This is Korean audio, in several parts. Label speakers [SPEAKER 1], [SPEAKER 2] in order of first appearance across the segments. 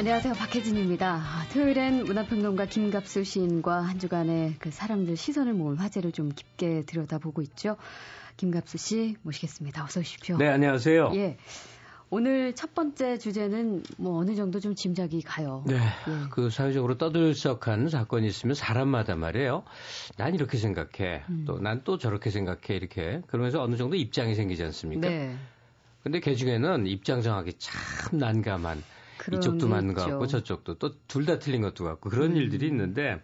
[SPEAKER 1] 안녕하세요. 박혜진입니다. 아, 토요일엔 문화평론가 김갑수 시인과 한 주간의 그 사람들 시선을 모은 화제를 좀 깊게 들여다보고 있죠. 김갑수 씨 모시겠습니다. 어서 오십시오.
[SPEAKER 2] 네, 안녕하세요.
[SPEAKER 1] 예. 오늘 첫 번째 주제는 뭐 어느 정도 좀 짐작이 가요.
[SPEAKER 2] 네.
[SPEAKER 1] 예.
[SPEAKER 2] 그 사회적으로 떠들썩한 사건이 있으면 사람마다 말이에요. 난 이렇게 생각해.
[SPEAKER 1] 음.
[SPEAKER 2] 또난 또 저렇게 생각해. 이렇게. 그러면서 어느 정도 입장이 생기지 않습니까?
[SPEAKER 1] 네.
[SPEAKER 2] 근데 그 중에는 입장 정하기 참 난감한 이쪽도
[SPEAKER 1] 게
[SPEAKER 2] 맞는 것. 같고 저쪽도 또 둘 다 틀린 것도 같고 그런
[SPEAKER 1] 음.
[SPEAKER 2] 일들이 있는데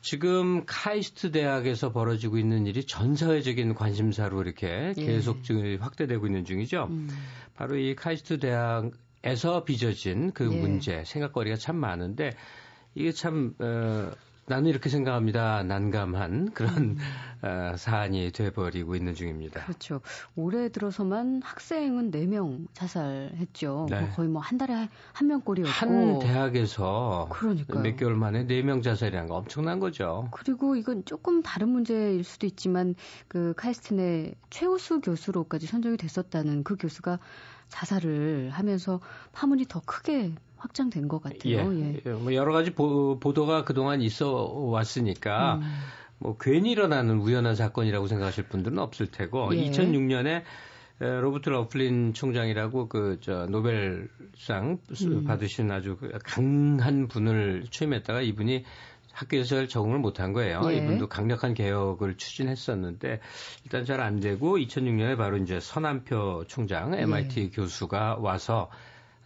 [SPEAKER 2] 지금 카이스트 대학에서 벌어지고 있는 일이 전 사회적인 관심사로 이렇게
[SPEAKER 1] 예.
[SPEAKER 2] 계속 지금 확대되고 있는 중이죠.
[SPEAKER 1] 음.
[SPEAKER 2] 바로 이 카이스트 대학에서 빚어진 그
[SPEAKER 1] 예.
[SPEAKER 2] 문제 생각거리가 참 많은데 이게 참 어, 나는 이렇게 생각합니다. 난감한 그런
[SPEAKER 1] 음.
[SPEAKER 2] 어, 사안이 돼버리고 있는 중입니다.
[SPEAKER 1] 그렇죠. 올해 들어서만 학생은 4명 자살했죠.
[SPEAKER 2] 네.
[SPEAKER 1] 뭐 거의 뭐 한 달에 한 명꼴이었고.
[SPEAKER 2] 한 대학에서
[SPEAKER 1] 그러니까요.
[SPEAKER 2] 몇 개월 만에 4명 자살이라는 거 엄청난 거죠.
[SPEAKER 1] 그리고 이건 조금 다른 문제일 수도 있지만 그 카이스트 내 최우수 교수로까지 선정이 됐었다는 그 교수가 자살을 하면서 파문이 더 크게 확장된 것 같아요. 예.
[SPEAKER 2] 예. 뭐 여러 가지 보, 보도가 그동안 있어 왔으니까
[SPEAKER 1] 음.
[SPEAKER 2] 뭐 괜히 일어나는 우연한 사건이라고 생각하실 분들은 없을 테고
[SPEAKER 1] 예.
[SPEAKER 2] 2006년에 로버트 러플린 총장이라고 그 저 노벨상 수-
[SPEAKER 1] 음.
[SPEAKER 2] 받으신 아주 그 강한 분을 취임했다가 이분이 학교에서 잘 적응을 못한 거예요.
[SPEAKER 1] 예.
[SPEAKER 2] 이분도 강력한 개혁을 추진했었는데 일단 잘 안 되고 2006년에 바로 이제 서남표 총장 MIT 교수가 와서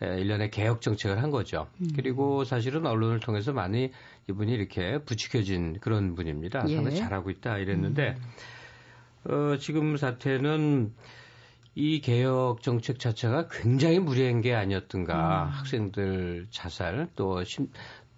[SPEAKER 2] 에, 일련의 개혁 정책을 한 거죠.
[SPEAKER 1] 음.
[SPEAKER 2] 그리고 사실은 언론을 통해서 많이 이분이 이렇게 부추겨진 그런 분입니다.
[SPEAKER 1] 예.
[SPEAKER 2] 상당히 잘하고 있다 이랬는데 어, 지금 사태는 이 개혁 정책 자체가 굉장히 무리한 게 아니었던가
[SPEAKER 1] 음.
[SPEAKER 2] 학생들 자살 또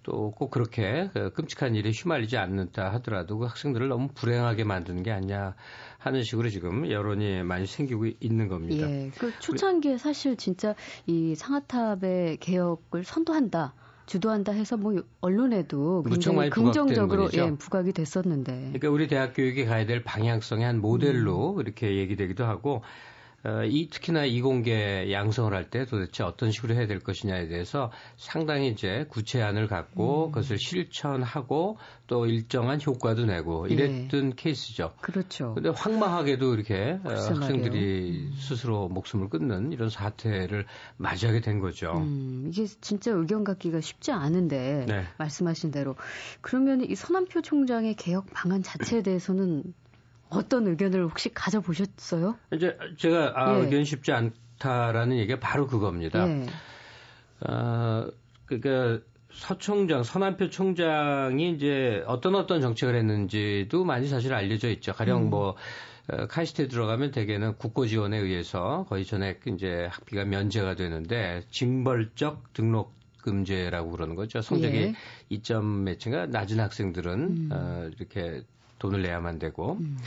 [SPEAKER 2] 또 꼭 그렇게 그 끔찍한 일에 휘말리지 않는다 하더라도 그 학생들을 너무 불행하게 만드는 게 아니냐 하는 식으로 지금 여론이 많이 생기고 있는 겁니다.
[SPEAKER 1] 예. 그 초창기에 사실 진짜 이 상하탑의 개혁을 선도한다. 주도한다 해서 뭐 언론에도
[SPEAKER 2] 무척
[SPEAKER 1] 굉장히 긍정적으로. 예, 부각이 됐었는데.
[SPEAKER 2] 그러니까 우리 대학 교육이 가야 될 방향성의 한 모델로
[SPEAKER 1] 음.
[SPEAKER 2] 이렇게 얘기되기도 하고 어, 이 특히나 이공계 양성을 할 때 도대체 어떤 식으로 해야 될 것이냐에 대해서 상당히 이제 구체안을 갖고
[SPEAKER 1] 음.
[SPEAKER 2] 그것을 실천하고 또 일정한 효과도 내고
[SPEAKER 1] 예.
[SPEAKER 2] 이랬던 케이스죠.
[SPEAKER 1] 그렇죠.
[SPEAKER 2] 근데 황망하게도 이렇게 어, 학생들이
[SPEAKER 1] 말이에요.
[SPEAKER 2] 스스로 목숨을 끊는 이런 사태를 맞이하게 된 거죠.
[SPEAKER 1] 음, 이게 진짜 의견 갖기가 쉽지 않은데
[SPEAKER 2] 네.
[SPEAKER 1] 말씀하신 대로 그러면 이 서남표 총장의 개혁 방안 자체에 대해서는 어떤 의견을 혹시 가져보셨어요?
[SPEAKER 2] 이제 제가 아,
[SPEAKER 1] 예.
[SPEAKER 2] 의견 쉽지 않다라는 얘기가 바로 그겁니다.
[SPEAKER 1] 예.
[SPEAKER 2] 어, 그러니까 서 총장, 서남표 총장이 이제 어떤 어떤 정책을 했는지도 많이 사실 알려져 있죠. 가령
[SPEAKER 1] 음.
[SPEAKER 2] 뭐 어, 카이스트에 들어가면 대개는 국고 지원에 의해서 거의 전에 이제 학비가 면제가 되는데 징벌적 등록 금제라고 그러는 거죠. 성적이
[SPEAKER 1] 예.
[SPEAKER 2] 2점 매치가 낮은 학생들은
[SPEAKER 1] 음.
[SPEAKER 2] 어, 이렇게 돈을 내야만 되고
[SPEAKER 1] 음.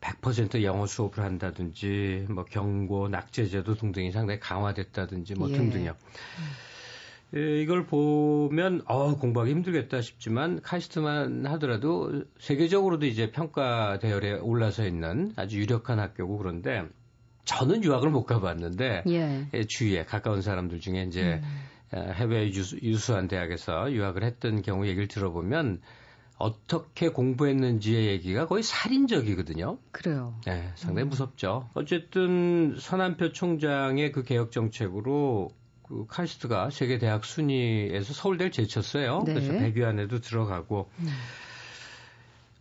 [SPEAKER 2] 100% 영어 수업을 한다든지 뭐 경고, 낙제 제도 등등이 상당히 강화됐다든지 뭐
[SPEAKER 1] 예.
[SPEAKER 2] 등등요. 예, 이걸 보면 어 공부하기 힘들겠다 싶지만 카이스트만 하더라도 세계적으로도 이제 평가 대열에 올라서 있는 아주 유력한 학교고 그런데 저는 유학을 못 가봤는데
[SPEAKER 1] 예.
[SPEAKER 2] 예, 주위에 가까운 사람들 중에 이제
[SPEAKER 1] 음.
[SPEAKER 2] 어, 해외 유수, 유수 한 대학에서 유학을 했던 경우 얘기를 들어보면 어떻게 공부했는지의 얘기가 거의 살인적이거든요.
[SPEAKER 1] 그래요.
[SPEAKER 2] 네, 상당히
[SPEAKER 1] 음.
[SPEAKER 2] 무섭죠. 어쨌든 서남표 총장의 그 개혁 정책으로 그 카이스트가 세계 대학 순위에서 서울대를 제쳤어요.
[SPEAKER 1] 네.
[SPEAKER 2] 그래서 100위 안에도 들어가고.
[SPEAKER 1] 음.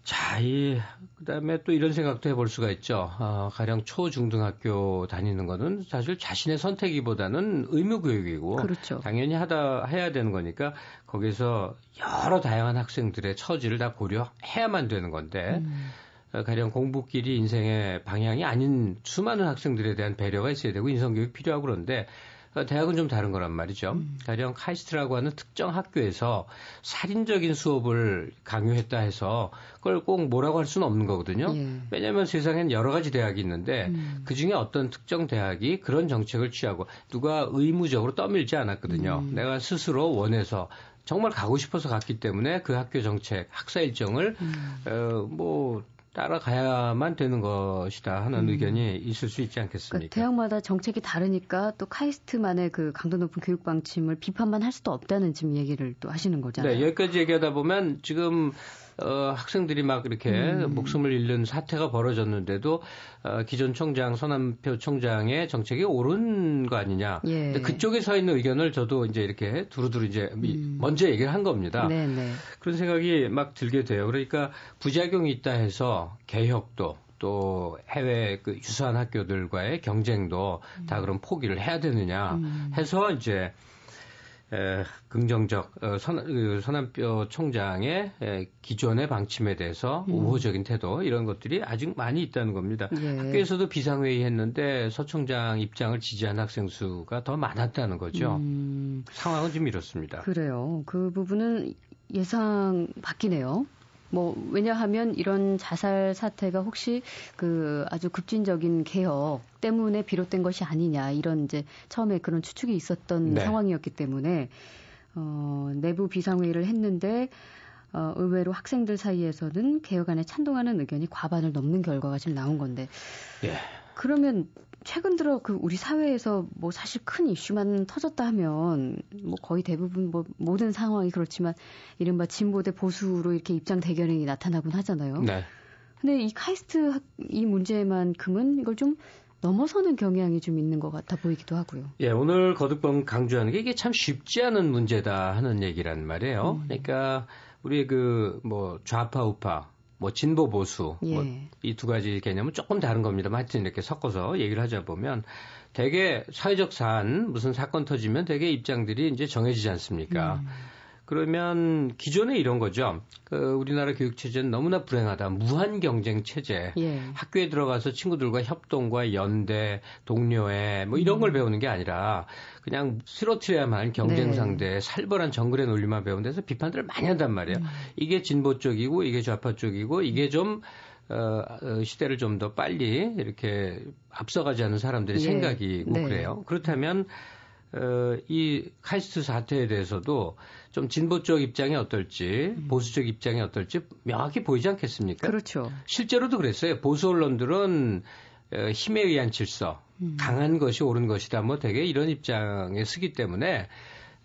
[SPEAKER 2] 자, 이 그 다음에 또 이런 생각도 해볼 수가 있죠. 어, 가령 초중등학교 다니는 거는 사실 자신의 선택이보다는 의무 교육이고
[SPEAKER 1] 그렇죠.
[SPEAKER 2] 당연히 하다 해야 되는 거니까 거기서 여러 다양한 학생들의 처지를 다 고려해야만 되는 건데
[SPEAKER 1] 음.
[SPEAKER 2] 어, 가령 공부끼리 인생의 방향이 아닌 수많은 학생들에 대한 배려가 있어야 되고 인성교육 필요하고 그런데 어, 대학은 좀 다른 거란 말이죠. 음. 가령 카이스트라고 하는 특정 학교에서 살인적인 수업을 강요했다 해서 그걸 꼭 뭐라고 할 수는 없는 거거든요. 예. 왜냐하면 세상엔 여러 가지 대학이 있는데 음. 그 중에 어떤 특정 대학이 그런 정책을 취하고 누가 의무적으로 떠밀지 않았거든요. 음. 내가 스스로 원해서 정말 가고 싶어서 갔기 때문에 그 학교 정책, 학사 일정을 음. 어, 뭐 따라가야만 되는 것이다 하는 음. 의견이 있을 수 있지 않겠습니까? 그러니까
[SPEAKER 1] 대학마다 정책이 다르니까 또 카이스트만의 그 강도 높은 교육 방침을 비판만 할 수도 없다는 지금 얘기를 또 하시는 거잖아요.
[SPEAKER 2] 네, 여기까지 얘기하다 보면 지금 어, 학생들이 막 이렇게 음. 목숨을 잃는 사태가 벌어졌는데도 어, 기존 총장 서남표 총장의 정책이 옳은 거 아니냐. 예. 근데 그쪽에 서 있는 의견을 저도 이제 이렇게 두루두루 이제 음. 먼저 얘기를 한 겁니다. 네네. 네. 그런 생각이 막 들게 돼요. 그러니까 부작용이 있다 해서 개혁도 또 해외 그 유사한 학교들과의 경쟁도 음. 다 그럼 포기를 해야 되느냐 음. 해서 이제 에, 긍정적 어, 선, 그 서남뼈 총장의 에, 기존의 방침에 대해서 음. 우호적인 태도 이런 것들이 아직 많이 있다는 겁니다. 예. 학교에서도 비상회의 했는데 서 총장 입장을 지지한 학생 수가 더 많았다는 거죠. 음. 상황은 좀 이렇습니다.
[SPEAKER 1] 그래요. 그 부분은 예상 바뀌네요. 뭐 왜냐하면 이런 자살 사태가 혹시 그 아주 급진적인 개혁 때문에 비롯된 것이 아니냐 이런 이제 처음에 그런 추측이 있었던 네. 상황이었기 때문에 어 내부 비상회의를 했는데 어 의외로 학생들 사이에서는 개혁안에 찬동하는 의견이 과반을 넘는 결과가 지금 나온 건데 예. 그러면 최근 들어 그 우리 사회에서 뭐 사실 큰 이슈만 터졌다 하면 뭐 거의 대부분 뭐 모든 상황이 그렇지만 이른바 진보 대 보수로 이렇게 입장 대결이 나타나곤 하잖아요. 네. 근데 이 카이스트 이 문제만큼은 이걸 좀 넘어서는 경향이 좀 있는 것 같아 보이기도 하고요.
[SPEAKER 2] 예, 오늘 거듭번 강조하는 게 이게 참 쉽지 않은 문제다 하는 얘기란 말이에요. 음. 그러니까 우리 그뭐 좌파 우파 뭐 진보 보수 뭐 예. 뭐이 두 가지 개념은 조금 다른 겁니다만 하여튼 이렇게 섞어서 얘기를 하자 보면 대개 사회적 사안 무슨 사건 터지면 대개 입장들이 이제 정해지지 않습니까? 음. 그러면 기존에 이런 거죠. 그 우리나라 교육 체제는 너무나 불행하다. 무한 경쟁 체제. 예. 학교에 들어가서 친구들과 협동과 연대, 동료회 뭐 이런 음. 걸 배우는 게 아니라 그냥 쓰러트려야만 경쟁 네. 상대, 네. 살벌한 정글의 논리만 배운 데서 비판들을 많이 한단 말이에요. 음. 이게 진보 쪽이고 이게 좌파 쪽이고 이게 좀 어, 어 시대를 좀 더 빨리 이렇게 앞서가지 않은 사람들의 예. 생각이고 네. 그래요. 그렇다면 어, 이 카이스트 사태에 대해서도 좀 진보 쪽 입장이 어떨지 음. 보수 쪽 입장이 어떨지 명확히 보이지 않겠습니까?
[SPEAKER 1] 그렇죠.
[SPEAKER 2] 실제로도 그랬어요. 보수 언론들은 어, 힘에 의한 질서, 음. 강한 것이 옳은 것이다. 뭐 되게 이런 입장에 쓰기 때문에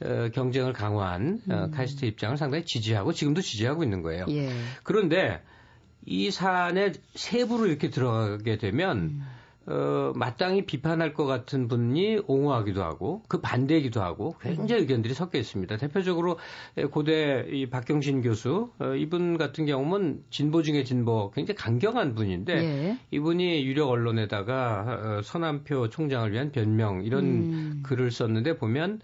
[SPEAKER 2] 어, 경쟁을 강화한 어, 음. 카이스트 입장을 상당히 지지하고 지금도 지지하고 있는 거예요. 예. 그런데 이 사안의 세부로 이렇게 들어가게 되면 음. 어, 마땅히 비판할 것 같은 분이 옹호하기도 하고 그 반대이기도 하고 굉장히 의견들이 섞여 있습니다. 대표적으로 고대 이 박경신 교수 어, 이분 같은 경우는 진보 중에 진보 굉장히 강경한 분인데 예. 이분이 유력 언론에다가 어, 서남표 총장을 위한 변명 이런 음. 글을 썼는데 보면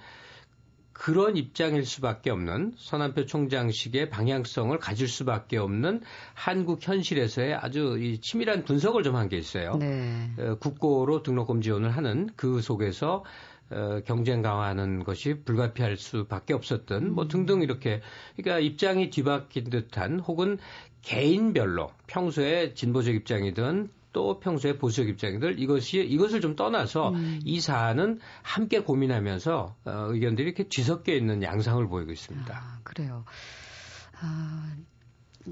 [SPEAKER 2] 그런 입장일 수밖에 없는 서남표 총장식의 방향성을 가질 수밖에 없는 한국 현실에서의 아주 이 치밀한 분석을 좀 한 게 있어요. 네. 어, 국고로 등록금 지원을 하는 그 속에서 어, 경쟁 강화하는 것이 불가피할 수밖에 없었던 뭐 음. 등등 이렇게 그러니까 입장이 뒤바뀐 듯한 혹은 개인별로 평소에 진보적 입장이든 또 평소에 보수적 입장들 이것이 이것을 좀 떠나서 음. 이 사안은 함께 고민하면서 어, 의견들이 이렇게 뒤섞여 있는 양상을 보이고 있습니다.
[SPEAKER 1] 아, 그래요. 아,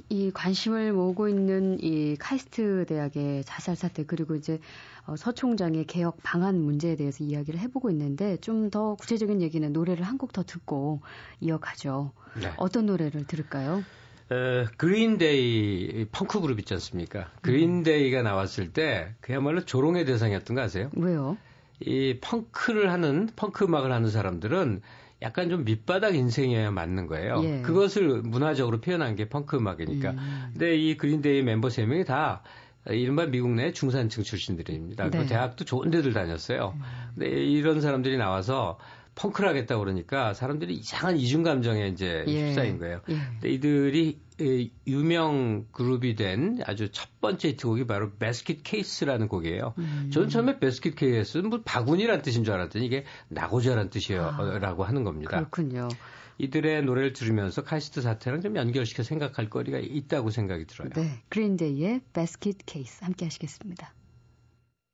[SPEAKER 1] 이 관심을 모으고 있는 이 카이스트 대학의 자살 사태 그리고 이제 어, 서 총장의 개혁 방안 문제에 대해서 이야기를 해보고 있는데 좀 더 구체적인 얘기는 노래를 한 곡 더 듣고 이어가죠. 네. 어떤 노래를 들을까요?
[SPEAKER 2] 어, 그린데이 펑크 그룹 있지 않습니까? 그린데이가 나왔을 때 그야말로 조롱의 대상이었던 거 아세요?
[SPEAKER 1] 왜요?
[SPEAKER 2] 이 펑크를 하는 펑크 음악을 하는 사람들은 약간 좀 밑바닥 인생이어야 맞는 거예요. 예. 그것을 문화적으로 표현한 게 펑크 음악이니까. 음. 근데 이 그린데이 멤버 3명이 다 이른바 미국 내 중산층 출신들입니다. 네. 그 대학도 좋은 데들 다녔어요. 음. 근데 이런 사람들이 나와서 펑크를 하겠다 그러니까 사람들이 이상한 이중 감정에 이제 예. 휩싸인 거예요. 예. 근데 이들이 유명 그룹이 된 아주 첫 번째 히트곡이 바로 Basket Case라는 곡이에요. 음. 저는 처음에 Basket Case는 뭐 바구니란 뜻인 줄 알았더니 이게 낙오자란 뜻이라고 아, 하는 겁니다.
[SPEAKER 1] 그렇군요.
[SPEAKER 2] 이들의 노래를 들으면서 카이스트 사태랑 좀 연결시켜 생각할 거리가 있다고 생각이 들어요.
[SPEAKER 1] 네, 그린데이의 베스킷 케이스 함께 하시겠습니다.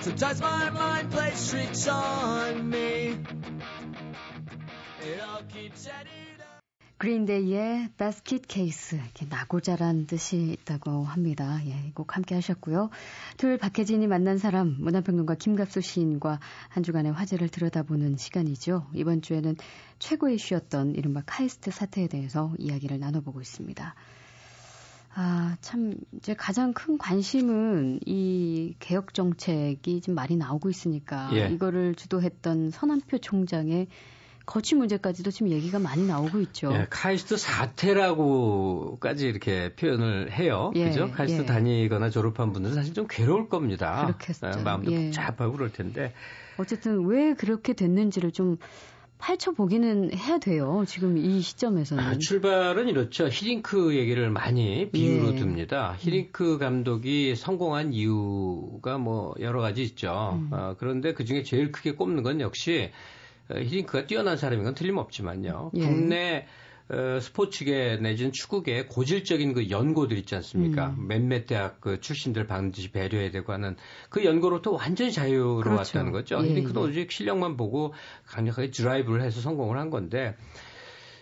[SPEAKER 3] Sometimes my mind plays tricks on me. It all keeps adding.
[SPEAKER 1] 그린데이의 바스킷 케이스 이렇게 나고자란 뜻이 있다고 합니다. 예, 꼭 함께 하셨고요. 토요일 박혜진이 만난 사람 문화평론가 김갑수 시인과 한 주간의 화제를 들여다보는 시간이죠. 이번 주에는 최고 이슈였던 이른바 카이스트 사태에 대해서 이야기를 나눠보고 있습니다. 아, 참, 이제 가장 큰 관심은 이 개혁 정책이 지금 많이 나오고 있으니까 예. 이거를 주도했던 선한표 총장의 거취 문제까지도 지금 얘기가 많이 나오고 있죠.
[SPEAKER 2] 예, 카이스트 사태라고까지 이렇게 표현을 해요. 예, 그죠? 카이스트 예. 다니거나 졸업한 분들은 사실 좀 괴로울 겁니다.
[SPEAKER 1] 그렇겠죠. 예,
[SPEAKER 2] 마음도 예. 복잡하고 그럴 텐데.
[SPEAKER 1] 어쨌든 왜 그렇게 됐는지를 좀 파헤쳐보기는 해야 돼요. 지금 이 시점에서는. 아,
[SPEAKER 2] 출발은 이렇죠. 히링크 얘기를 많이 비유로 예. 듭니다. 히링크 감독이 성공한 이유가 뭐 여러 가지 있죠. 음. 어, 그런데 그 중에 제일 크게 꼽는 건 역시 어, 히링크가 뛰어난 사람인 건 틀림없지만요. 예. 국내 어, 스포츠계 내지는 축구계 고질적인 그 연고들 있지 않습니까? 음. 몇몇 대학 그 출신들 반드시 배려해야 되고 하는 그 연고로부터 완전히 자유로웠다는 그렇죠. 거죠. 예, 그도 예. 오직 실력만 보고 강력하게 드라이브를 해서 성공을 한 건데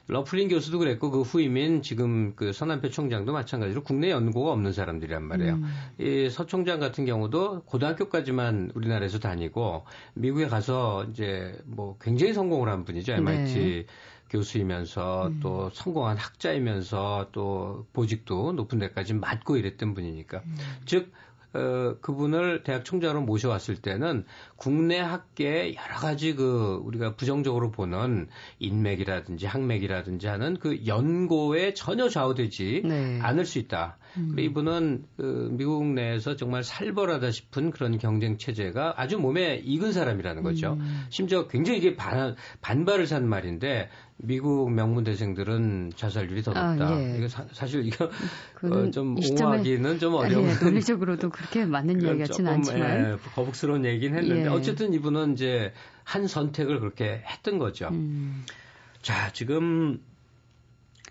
[SPEAKER 2] 러플린 교수도 그랬고 그 후임인 지금 그 서남표 총장도 마찬가지로 국내 연고가 없는 사람들이란 말이에요. 음. 이서 총장 같은 경우도 고등학교까지만 우리나라에서 다니고 미국에 가서 이제 뭐 굉장히 성공을 한 분이죠. MIT 네. 교수이면서 음. 또 성공한 학자이면서 또 보직도 높은 데까지 맡고 이랬던 분이니까. 음. 즉, 어, 그분을 대학 총장으로 모셔왔을 때는 국내 학계의 여러 가지 그 우리가 부정적으로 보는 인맥이라든지 학맥이라든지 하는 그 연고에 전혀 좌우되지 네. 않을 수 있다. 음. 그리고 이분은 그 미국 내에서 정말 살벌하다 싶은 그런 경쟁 체제가 아주 몸에 익은 사람이라는 거죠. 음. 심지어 굉장히 이게 반, 반발을 산 말인데 미국 명문대생들은 자살률이 더 아, 높다. 아, 예. 이거 사, 실 이거 어, 좀 옹호하기는 좀 어려운. 아, 예,
[SPEAKER 1] 논리적으로도 그렇게 맞는 얘기 같지는 않지만. 예,
[SPEAKER 2] 거북스러운 얘기긴 했는데 예. 어쨌든 이분은 이제 한 선택을 그렇게 했던 거죠. 음. 자, 지금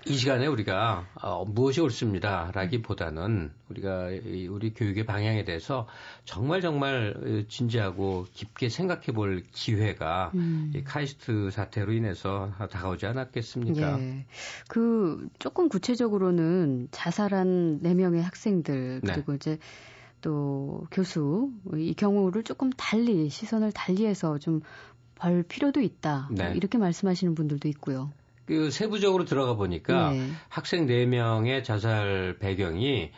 [SPEAKER 2] 이 시간에 우리가 어, 무엇이 옳습니다라기보다는 우리가 우리 교육의 방향에 대해서 정말 정말 진지하고 깊게 생각해 볼 기회가 음. 이 카이스트 사태로 인해서 다가오지 않았겠습니까? 예.
[SPEAKER 1] 그 조금 구체적으로는 자살한 4명의 학생들 네. 그리고 네. 이제 또 교수 이 경우를 조금 달리 시선을 달리해서 좀벌 필요도 있다. 네. 이렇게 말씀하시는 분들도 있고요.
[SPEAKER 2] 그 세부적으로 들어가 보니까 네. 학생 4명의 자살 배경이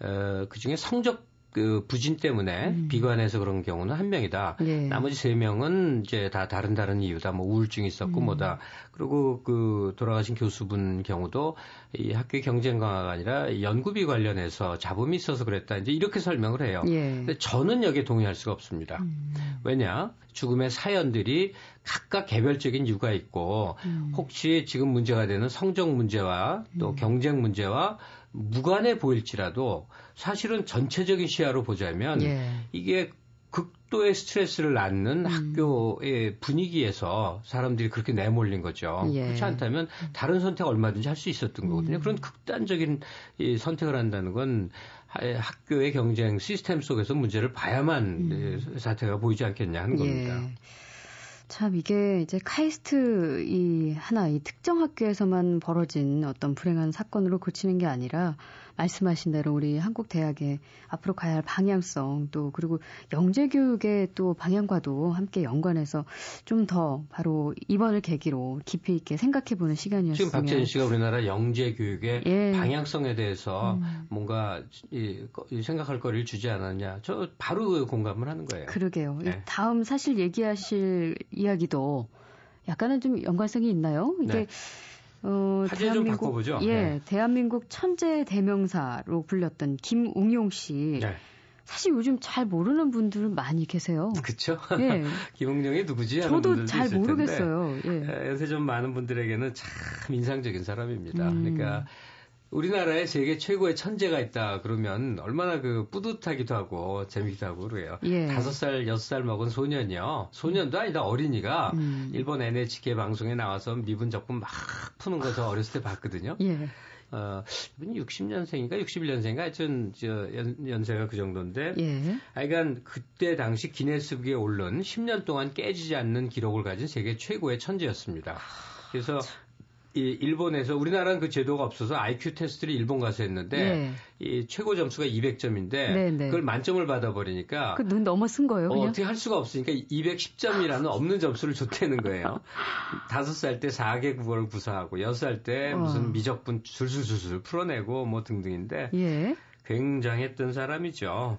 [SPEAKER 2] 어, 그 중에 성적 그 부진 때문에 음. 비관해서 그런 경우는 한 명이다. 네. 나머지 세 명은 이제 다 다른 다른 이유다. 뭐 우울증이 있었고 음. 뭐다. 그리고 그 돌아가신 교수분 경우도 이 학교 경쟁 강화가 아니라 연구비 관련해서 잡음이 있어서 그랬다. 이제 이렇게 설명을 해요. 예. 근데 저는 여기에 동의할 수가 없습니다. 음. 왜냐? 죽음의 사연들이 각각 개별적인 이유가 있고 음. 혹시 지금 문제가 되는 성적 문제와 또 음. 경쟁 문제와 무관해 보일지라도 사실은 전체적인 시야로 보자면 예. 이게 극도의 스트레스를 낳는 음. 학교의 분위기에서 사람들이 그렇게 내몰린 거죠. 예. 그렇지 않다면 다른 선택 얼마든지 할 수 있었던 거거든요. 음. 그런 극단적인 이 선택을 한다는 건 학교의 경쟁 시스템 속에서 문제를 봐야만 음. 사태가 보이지 않겠냐 하는 겁니다. 예.
[SPEAKER 1] 참 이게 이제 카이스트 이 하나 이 특정 학교에서만 벌어진 어떤 불행한 사건으로 그치는 게 아니라 말씀하신 대로 우리 한국 대학의 앞으로 가야 할 방향성 또 그리고 영재 교육의 또 방향과도 함께 연관해서 좀 더 바로 이번을 계기로 깊이 있게 생각해 보는 시간이었으면
[SPEAKER 2] 지금 박재현 씨가 우리나라 영재 교육의 예. 방향성에 대해서 음. 뭔가 이, 이 생각할 거리를 주지 않았냐. 저 바로 공감을 하는 거예요.
[SPEAKER 1] 그러게요. 네. 다음 사실 얘기하실 이야기도 약간은 좀 연관성이 있나요? 이게 네.
[SPEAKER 2] 어, 대한민국
[SPEAKER 1] 예, 네. 대한민국 천재 대명사로 불렸던 김웅용 씨. 네. 사실 요즘 잘 모르는 분들은 많이 계세요.
[SPEAKER 2] 그렇죠. 예. 김웅용이 누구지?
[SPEAKER 1] 저도 잘 모르겠어요.
[SPEAKER 2] 예. 요새 좀 많은 분들에게는 참 인상적인 사람입니다. 음. 그러니까 우리나라에 세계 최고의 천재가 있다 그러면 얼마나 그 뿌듯하기도 하고 재미기도 하고 그래요. 예. 다섯 살 여섯 살 먹은 소년이요. 소년도 아니다 어린이가 음. 일본 NHK 방송에 나와서 미분 적분 막 푸는 거 저 어렸을 때 봤거든요. 예. 어, 이분이 60년생인가 61년생인가 하여튼 저 연, 연세가 그 정도인데 예. 하여간 그때 당시 기네스북에 오른 10년 동안 깨지지 않는 기록을 가진 세계 최고의 천재였습니다. 그래서 이 일본에서 우리나라는 그 제도가 없어서 IQ 테스트를 일본 가서 했는데 네. 이 최고 점수가 200점인데 네, 네. 그걸 만점을 받아버리니까
[SPEAKER 1] 그 눈 넘어 쓴 거예요.
[SPEAKER 2] 어, 떻게할 수가 없으니까 210점이라는 없는 점수를 줬다는 거예요. 다섯 살때 4개 국어를 구사하고 여섯 살때 무슨 미적분 술술술술 풀어내고 뭐 등등인데 예. 굉장했던 사람이죠.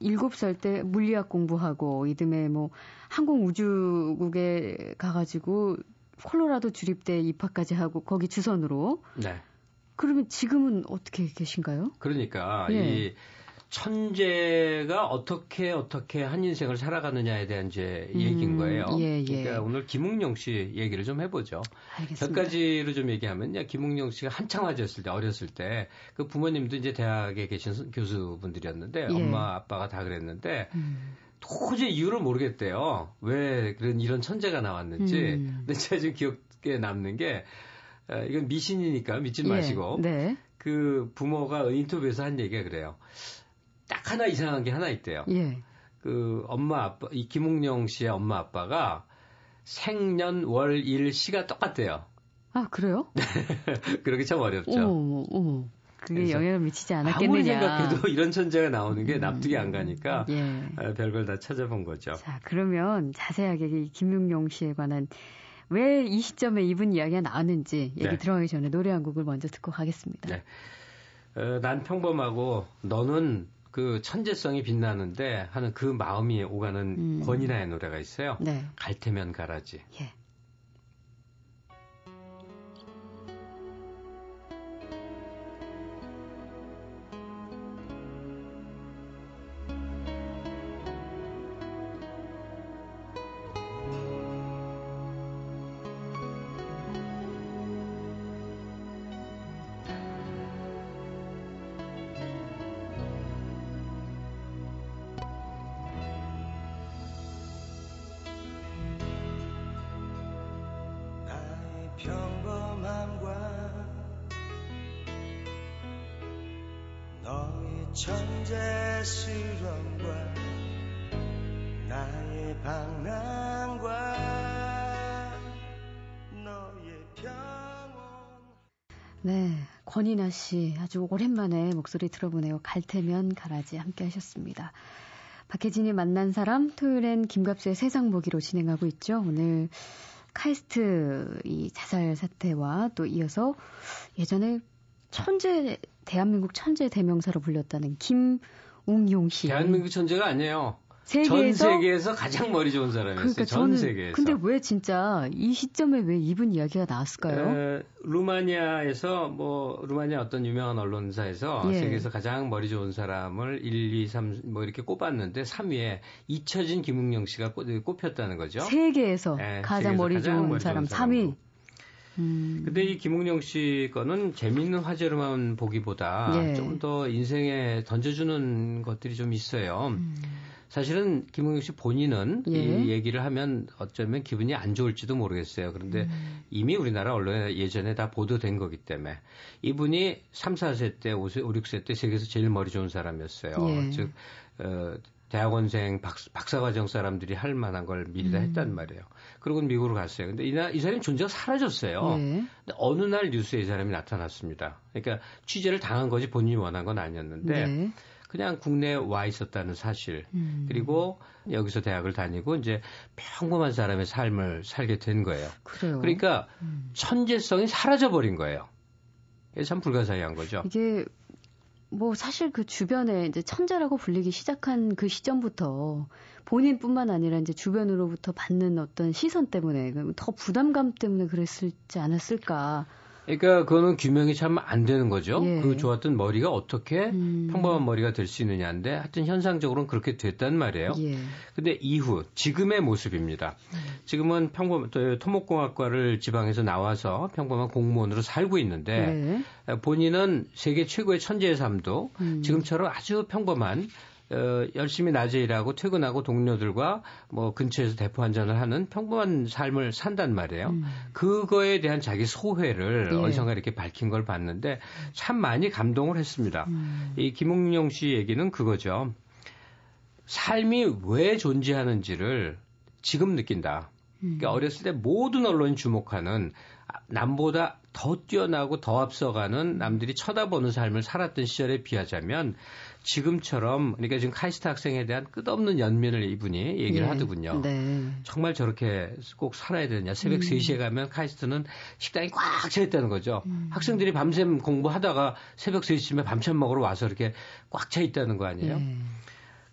[SPEAKER 1] 7살 때 물리학 공부하고 이듬해 뭐 항공우주국에 가가지고 콜로라도 주립대 입학까지 하고 거기 주선으로. 네. 그러면 지금은 어떻게 계신가요?
[SPEAKER 2] 그러니까 예. 이 천재가 어떻게 어떻게 한 인생을 살아가느냐에 대한 이제 음, 얘기인 거예요. 예, 예. 그러니까 오늘 김웅룡 씨 얘기를 좀 해보죠. 알겠습니다. 몇 가지로 좀 얘기하면요. 김웅룡 씨가 한창 아재였을 때, 어렸을 때, 그 부모님도 이제 대학에 계신 교수분들이었는데, 예. 엄마, 아빠가 다 그랬는데, 음. 도저히 이유를 모르겠대요. 왜 그런 이런 천재가 나왔는지. 음. 근데 제가 지금 기억에 남는 게 이건 미신이니까 믿지 예, 마시고 네. 그 부모가 인터뷰에서 한 얘기가 그래요. 딱 하나 이상한 게 하나 있대요. 예. 그 엄마 아빠 이 김웅영 씨의 엄마 아빠가 생년 월 일 시가 똑같대요.
[SPEAKER 1] 아 그래요?
[SPEAKER 2] 그러기 참 어렵죠.
[SPEAKER 1] 어머, 어머. 그게 영향을 미치지 않았겠느냐. 아무리
[SPEAKER 2] 생각해도 이런 천재가 나오는 게 납득이 안 가니까 예. 아, 별걸 다 찾아본 거죠.
[SPEAKER 1] 자, 그러면 자세하게 김용용 씨에 관한 왜 이 시점에 이분 이야기가 나왔는지 얘기 네. 들어가기 전에 노래 한 곡을 먼저 듣고 가겠습니다. 네.
[SPEAKER 2] 어, 난 평범하고 너는 그 천재성이 빛나는데 하는 그 마음이 오가는 음. 권이나의 노래가 있어요. 네. 갈 테면 가라지. 예.
[SPEAKER 1] 권이나 씨 아주 오랜만에 목소리 들어보네요. 갈 테면 가라지 함께 하셨습니다. 박혜진이 만난 사람 토요일엔 김갑수의 세상 보기로 진행하고 있죠. 오늘 카이스트 이 자살 사태와 또 이어서 예전에 천재 대한민국 천재 대명사로 불렸다는 김웅용 씨.
[SPEAKER 2] 대한민국 천재가 아니에요. 세계에서 전 세계에서 가장 머리 좋은 사람이었어요. 그러니까 전 세계에서.
[SPEAKER 1] 근데 왜 진짜 이 시점에 왜 이분 이야기가 나왔을까요? 에,
[SPEAKER 2] 루마니아에서 뭐 루마니아 어떤 유명한 언론사에서 예. 세계에서 가장 머리 좋은 사람을 1, 2, 3 뭐 이렇게 꼽았는데 3위에 잊혀진 김웅영 씨가 꼽, 혔다는 거죠.
[SPEAKER 1] 세계에서 네, 가장 세계에서 머리 가장 좋은 머리 사람 3위.
[SPEAKER 2] 음. 근데 이 김웅영 씨 거는 재미있는 화제로만 보기보다 예. 좀더 인생에 던져주는 것들이 좀 있어요. 음. 사실은 김웅영 씨 본인은 예. 이 얘기를 하면 어쩌면 기분이 안 좋을지도 모르겠어요. 그런데 음. 이미 우리나라 언론에 예전에 다 보도된 거기 때문에 이분이 3, 4세 때, 5, 5 6세 때 세계에서 제일 머리 좋은 사람이었어요. 예. 즉, 어, 대학원생 박, 박사과정 사람들이 할 만한 걸 미리 다 음. 했단 말이에요. 그리고 미국으로 갔어요. 근데 이, 이 사람이 존재가 사라졌어요. 네. 근데 어느 날 뉴스에 이 사람이 나타났습니다. 그러니까 취재를 당한 거지 본인이 원한 건 아니었는데 네. 그냥 국내에 와 있었다는 사실 음. 그리고 여기서 대학을 다니고 이제 평범한 사람의 삶을 살게 된 거예요.
[SPEAKER 1] 그래요.
[SPEAKER 2] 그러니까 음. 천재성이 사라져 버린 거예요. 이게 참 불가사의한 거죠.
[SPEAKER 1] 이게 뭐 사실 그 주변에 이제 천재라고 불리기 시작한 그 시점부터 본인뿐만 아니라 이제 주변으로부터 받는 어떤 시선 때문에 더 부담감 때문에 그랬을지 않았을까
[SPEAKER 2] 그러니까 그거는 규명이 참 안 되는 거죠. 예. 그 좋았던 머리가 어떻게 음. 평범한 머리가 될 수 있느냐인데 하여튼 현상적으로는 그렇게 됐단 말이에요. 예. 근데 이후 지금의 모습입니다. 음. 지금은 평범 토목공학과를 지방에서 나와서 평범한 공무원으로 살고 있는데 네. 본인은 세계 최고의 천재의 삶도 음. 지금처럼 아주 평범한 어, 열심히 낮에 일하고 퇴근하고 동료들과 뭐 근처에서 대포 한 잔을 하는 평범한 삶을 산단 말이에요. 음. 그거에 대한 자기 소회를 예. 어디선가 이렇게 밝힌 걸 봤는데 참 많이 감동을 했습니다. 음. 이 김웅영 씨 얘기는 그거죠. 삶이 왜 존재하는지를 지금 느낀다. 그러니까 음. 어렸을 때 모든 언론이 주목하는 남보다 더 뛰어나고 더 앞서가는 남들이 쳐다보는 삶을 살았던 시절에 비하자면 지금처럼 그러니까 지금 카이스트 학생에 대한 끝없는 연민을 이분이 얘기를 네. 하더군요. 네. 정말 저렇게 꼭 살아야 되느냐. 새벽 음. 3시에 가면 카이스트는 식당이 꽉 차 있다는 거죠. 음. 학생들이 밤샘 공부하다가 새벽 3시쯤에 밤참 먹으러 와서 이렇게 꽉 차 있다는 거 아니에요? 네.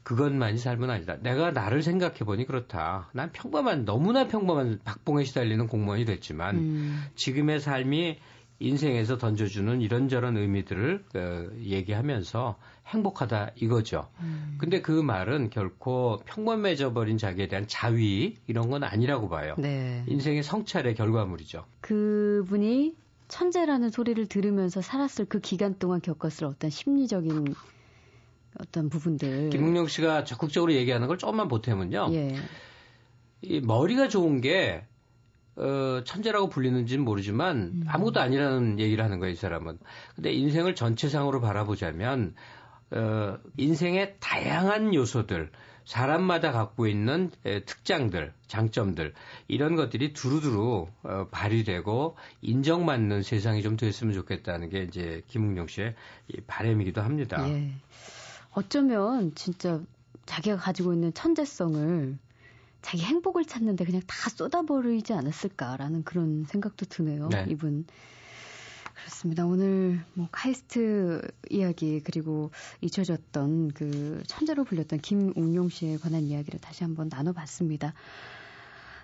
[SPEAKER 2] 그것만이 삶은 아니다. 내가 나를 생각해 보니 그렇다. 난 평범한 너무나 평범한 박봉에 시달리는 공무원이 됐지만 음. 지금의 삶이 인생에서 던져주는 이런저런 의미들을 어, 얘기하면서 행복하다 이거죠. 음. 근데 그 말은 결코 평범해져 버린 자기에 대한 자위 이런 건 아니라고 봐요. 네. 인생의 성찰의 결과물이죠.
[SPEAKER 1] 그분이 천재라는 소리를 들으면서 살았을 그 기간 동안 겪었을 어떤 심리적인 어떤 부분들.
[SPEAKER 2] 김웅영 씨가 적극적으로 얘기하는 걸 조금만 보태면요. 예. 이 머리가 좋은 게 어, 천재라고 불리는지는 모르지만 음. 아무것도 아니라는 얘기를 하는 거예요, 이 사람은. 근데 인생을 전체상으로 바라보자면 어, 인생의 다양한 요소들, 사람마다 갖고 있는 에, 특장들, 장점들 이런 것들이 두루두루 어, 발휘되고 인정받는 세상이 좀 됐으면 좋겠다는 게 이제 김웅영 씨의 이 바람이기도 합니다. 예.
[SPEAKER 1] 어쩌면 진짜 자기가 가지고 있는 천재성을 자기 행복을 찾는데 그냥 다 쏟아버리지 않았을까라는 그런 생각도 드네요. 네. 이분. 그렇습니다. 오늘 뭐 카이스트 이야기 그리고 잊혀졌던 그 천재로 불렸던 김웅용 씨에 관한 이야기를 다시 한번 나눠봤습니다.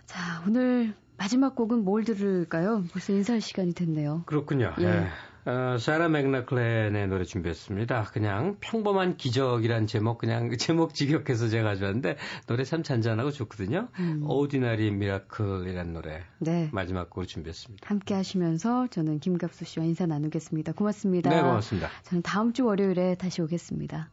[SPEAKER 1] 자, 오늘 마지막 곡은 뭘 들을까요? 벌써 인사할 시간이 됐네요.
[SPEAKER 2] 그렇군요. 예. 네. 어, 사라 맥락클랜의 노래 준비했습니다. 그냥 평범한 기적이란 제목, 그냥 제목 직역해서 제가 가져왔는데 노래 참 잔잔하고 좋거든요. 음. Ordinary Miracle이란 노래 네. 마지막 곡으로 준비했습니다.
[SPEAKER 1] 함께 하시면서 저는 김갑수 씨와 인사 나누겠습니다. 고맙습니다.
[SPEAKER 2] 네, 고맙습니다.
[SPEAKER 1] 저는 다음 주 월요일에 다시 오겠습니다.